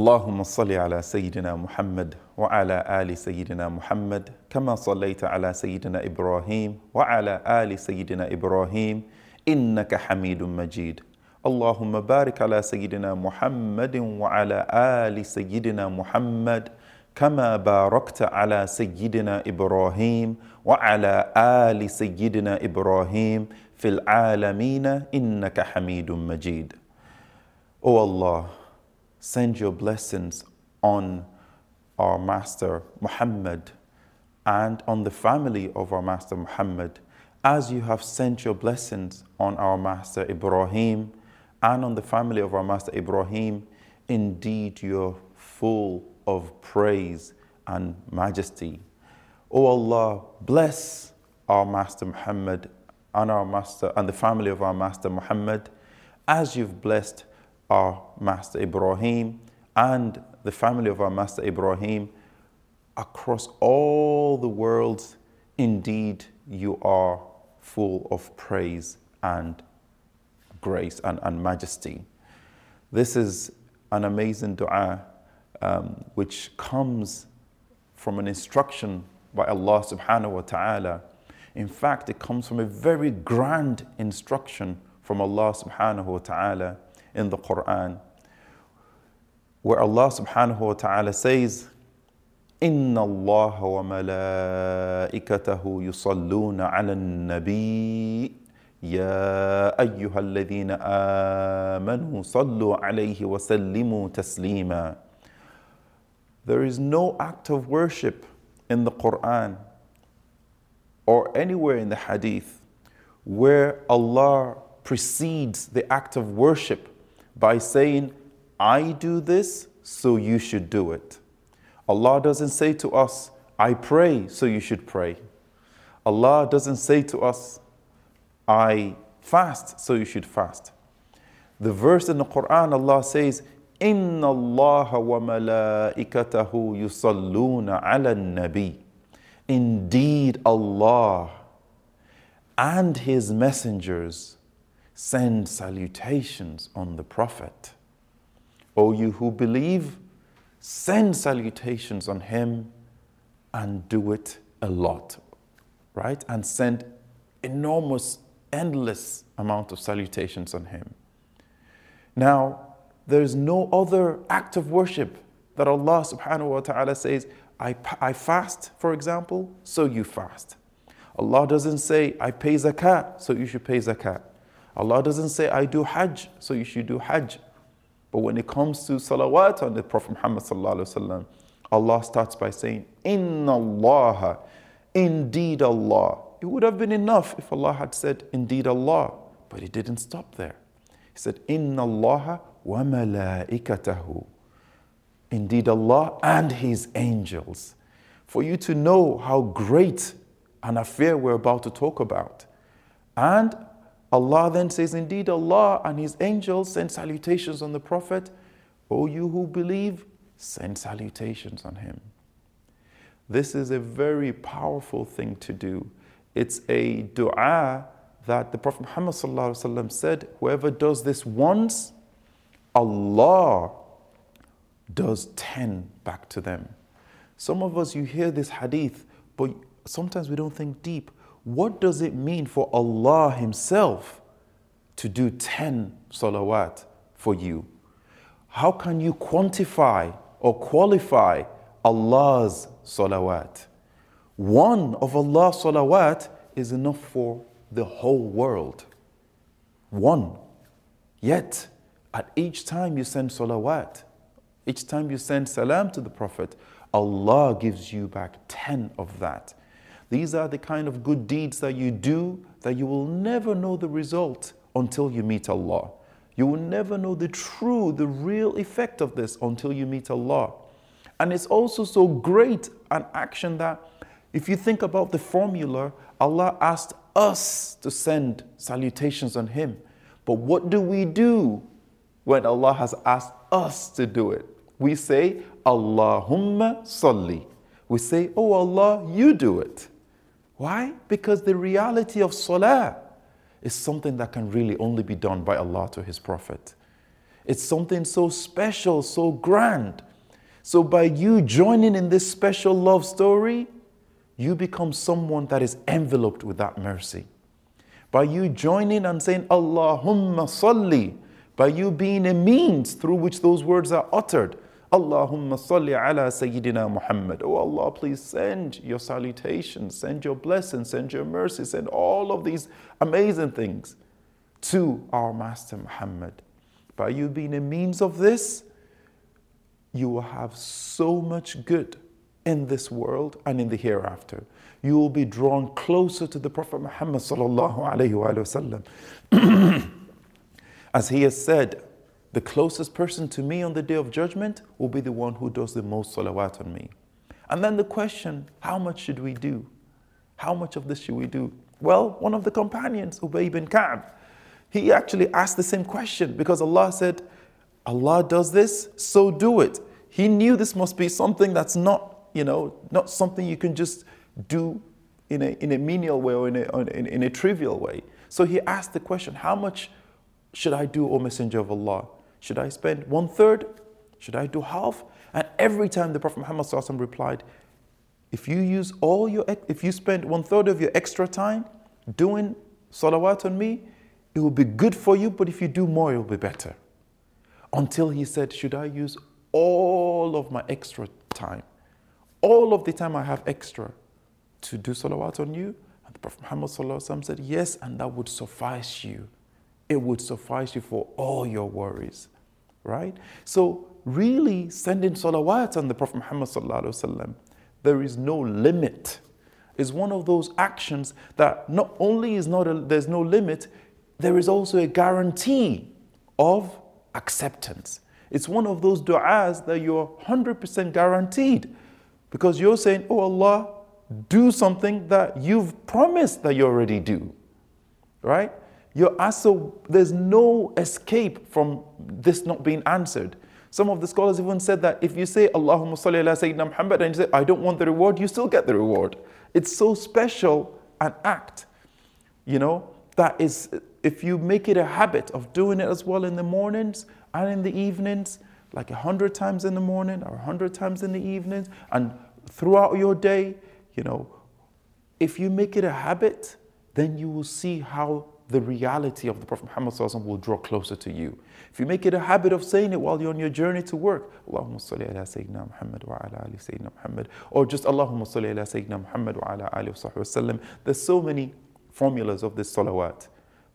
اللهم صل على سيدنا محمد وعلى آل سيدنا محمد كما صليت على سيدنا إبراهيم وعلى آل سيدنا إبراهيم إنك حميد مجيد. اللهم بارك على سيدنا محمد وعلى آل سيدنا محمد كما باركت على سيدنا إبراهيم وعلى آل سيدنا إبراهيم في العالمين إنك حميد مجيد. O Allah, send your blessings on our Master Muhammad and on the family of our Master Muhammad, as you have sent your blessings on our Master Ibrahim and on the family of our Master Ibrahim. Indeed, you're full of praise and majesty. O Allah, bless our Master Muhammad and our Master and the family of our Master Muhammad as you've blessed our Master Ibrahim and the family of our Master Ibrahim across all the worlds. Indeed, you are full of praise and grace and, and majesty. This is an amazing dua um, which comes from an instruction by Allah subhanahu wa ta'ala. In fact, it comes from a very grand instruction from Allah subhanahu wa ta'ala in the Quran, where Allah subhanahu wa ta'ala says, إن الله وملائكته يصلون على النبي يا أيها الذين آمنوا صلوا عليه وسلموا تسليما There is no act of worship in the Quran or anywhere in the Hadith where Allah precedes the act of worship by saying, I do this, so you should do it. Allah doesn't say to us, I pray, so you should pray. Allah doesn't say to us, I fast, so you should fast. The verse in the Quran, Allah says, إن الله وملائكته يصلون على النبي. Indeed, Allah and His messengers send salutations on the Prophet. O you who believe, send salutations on him and do it a lot, right? And send enormous, endless amount of salutations on him. Now, there's no other act of worship that Allah subhanahu wa ta'ala says, I, I fast, for example, so you fast. Allah doesn't say, I pay zakat, so you should pay zakat. Allah doesn't say, I do Hajj, so you should do Hajj. But when it comes to salawat on the Prophet Muhammad, Allah starts by saying, Inna Allah, indeed Allah. It would have been enough if Allah had said, Indeed Allah. But He didn't stop there. He said, Inna Allah wa malaikatahu. Indeed Allah and His angels. For you to know how great an affair we're about to talk about. And Allah then says, Indeed, Allah and His angels send salutations on the Prophet. O you who believe, send salutations on him. This is a very powerful thing to do. It's a dua that the Prophet Muhammad said, Whoever does this once, Allah does 10 back to them. Some of us, you hear this hadith, but sometimes we don't think deep. What does it mean for Allah Himself to do 10 salawat for you? How can you quantify or qualify Allah's salawat? One of Allah's salawat is enough for the whole world. One. Yet, at each time you send salawat, each time you send salam to the Prophet, Allah gives you back 10 of that. These are the kind of good deeds that you do that you will never know the result until you meet Allah. You will never know the true, the real effect of this until you meet Allah. And it's also so great an action that if you think about the formula, Allah asked us to send salutations on Him. But what do we do when Allah has asked us to do it? We say, Allahumma salli. We say, Oh Allah, you do it. Why? Because the reality of salah is something that can really only be done by Allah to His Prophet. It's something so special, so grand. So, by you joining in this special love story, you become someone that is enveloped with that mercy. By you joining and saying, Allahumma salli, by you being a means through which those words are uttered, Allahumma salli ala Sayyidina Muhammad. Oh Allah, please send your salutations, send your blessings, send your mercy, send all of these amazing things to our Master Muhammad. By you being a means of this, you will have so much good in this world and in the hereafter. You will be drawn closer to the Prophet Muhammad sallallahu alaihi wasallam. As he has said, the closest person to me on the day of judgment will be the one who does the most salawat on me. And then the question, how much should we do? How much of this should we do? Well, one of the companions, Ubay ibn Ka'b, he actually asked the same question because Allah said, Allah does this, so do it. He knew this must be something that's not, you know, not something you can just do in a, in a menial way or in a, in, in a trivial way. So he asked the question, how much should I do, O Messenger of Allah? Should I spend one third? Should I do half? And every time the Prophet Muhammad replied, if you use all your, if you spend one third of your extra time doing salawat on me, it will be good for you, but if you do more, it will be better. Until he said, Should I use all of my extra time, all of the time I have extra to do salawat on you? And the Prophet Muhammad said, Yes, and that would suffice you. It would suffice you for all your worries, right? So, really, sending salawat on the Prophet Muhammad, there is no limit. Is one of those actions that not only is not a, there's no limit, there is also a guarantee of acceptance. It's one of those du'as that you're 100% guaranteed because you're saying, Oh Allah, do something that you've promised that you already do. Right? You're asked, so there's no escape from this not being answered. Some of the scholars even said that if you say Allahumma salli ala Sayyidina Muhammad and you say, I don't want the reward, you still get the reward. It's so special an act, you know, that is if you make it a habit of doing it as well in the mornings and in the evenings, like a hundred times in the morning or a hundred times in the evenings, and throughout your day, you know, if you make it a habit, then you will see how the reality of the Prophet Muhammad will draw closer to you. If you make it a habit of saying it while you're on your journey to work, Allahumma salli ala Sayyidina Muhammad wa ala ali Sayyidina Muhammad, or just Allahumma salli ala Sayyidina Muhammad wa ala ali wa There's so many formulas of this salawat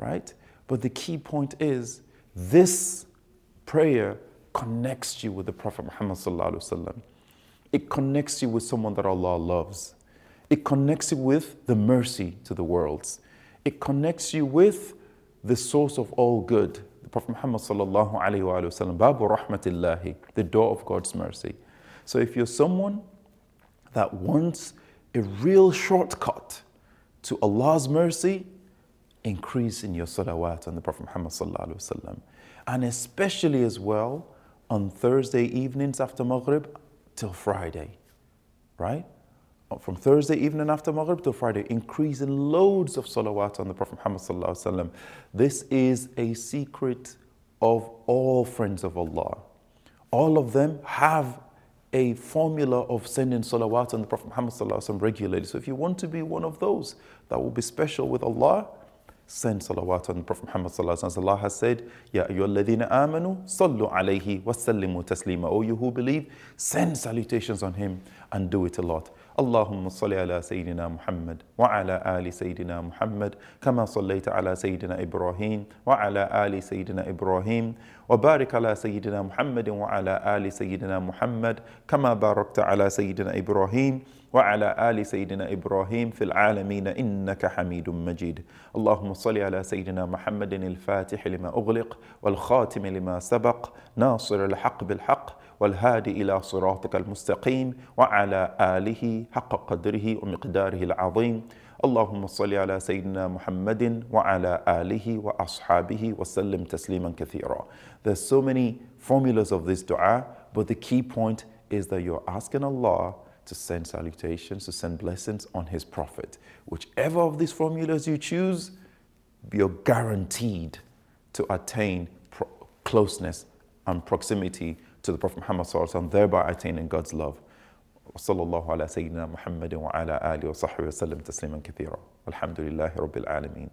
right? But the key point is this prayer connects you with the Prophet Muhammad. It connects you with someone that Allah loves. It connects you with the mercy to the worlds. It connects you with the source of all good. The Prophet Muhammad sallallahu alayhi wa sallam, Babu rahmatillahi, the door of God's mercy. So if you're someone that wants a real shortcut to Allah's mercy, increase in your salawat on the Prophet Muhammad sallallahu and especially as well on Thursday evenings after Maghrib till Friday, right? From Thursday evening after Maghrib till Friday, increase in loads of salawat on the Prophet Muhammad This is a secret of all friends of Allah. All of them have a formula of sending salawat on the Prophet Muhammad regularly. So if you want to be one of those that will be special with Allah, send salawat on the Prophet Muhammad as Allah has said, Ya ayyuhalladhina amanu sallu alayhi wa sallimu taslima. O you who believe, send salutations on him and do it a lot. اللهم صل على سيدنا محمد وعلى آل سيدنا محمد كما صليت على سيدنا إبراهيم وعلى آل سيدنا إبراهيم وبارك على سيدنا محمد وعلى آل سيدنا محمد كما باركت على سيدنا إبراهيم وعلى آل سيدنا إبراهيم في العالمين إنك حميد مجيد. اللهم صل على سيدنا محمد الفاتح لما أغلق والخاتم لما سبق ناصر الحق بالحق والهادي إلى صراطك المستقيم وعلى آله حق قدره ومقداره العظيم اللهم صل على سيدنا محمد وعلى آله وأصحابه وسلم تسليما كثيرا There's so many formulas of this dua but the key point is that you're asking Allah to send salutations, to send blessings on His Prophet. Whichever of these formulas you choose, you're guaranteed to attain closeness and proximity to the Prophet Muhammad thereby attaining God's love. وصلى الله على سيدنا محمد وعلى آله وصحبه وسلم تسليما كثيرا والحمد لله رب العالمين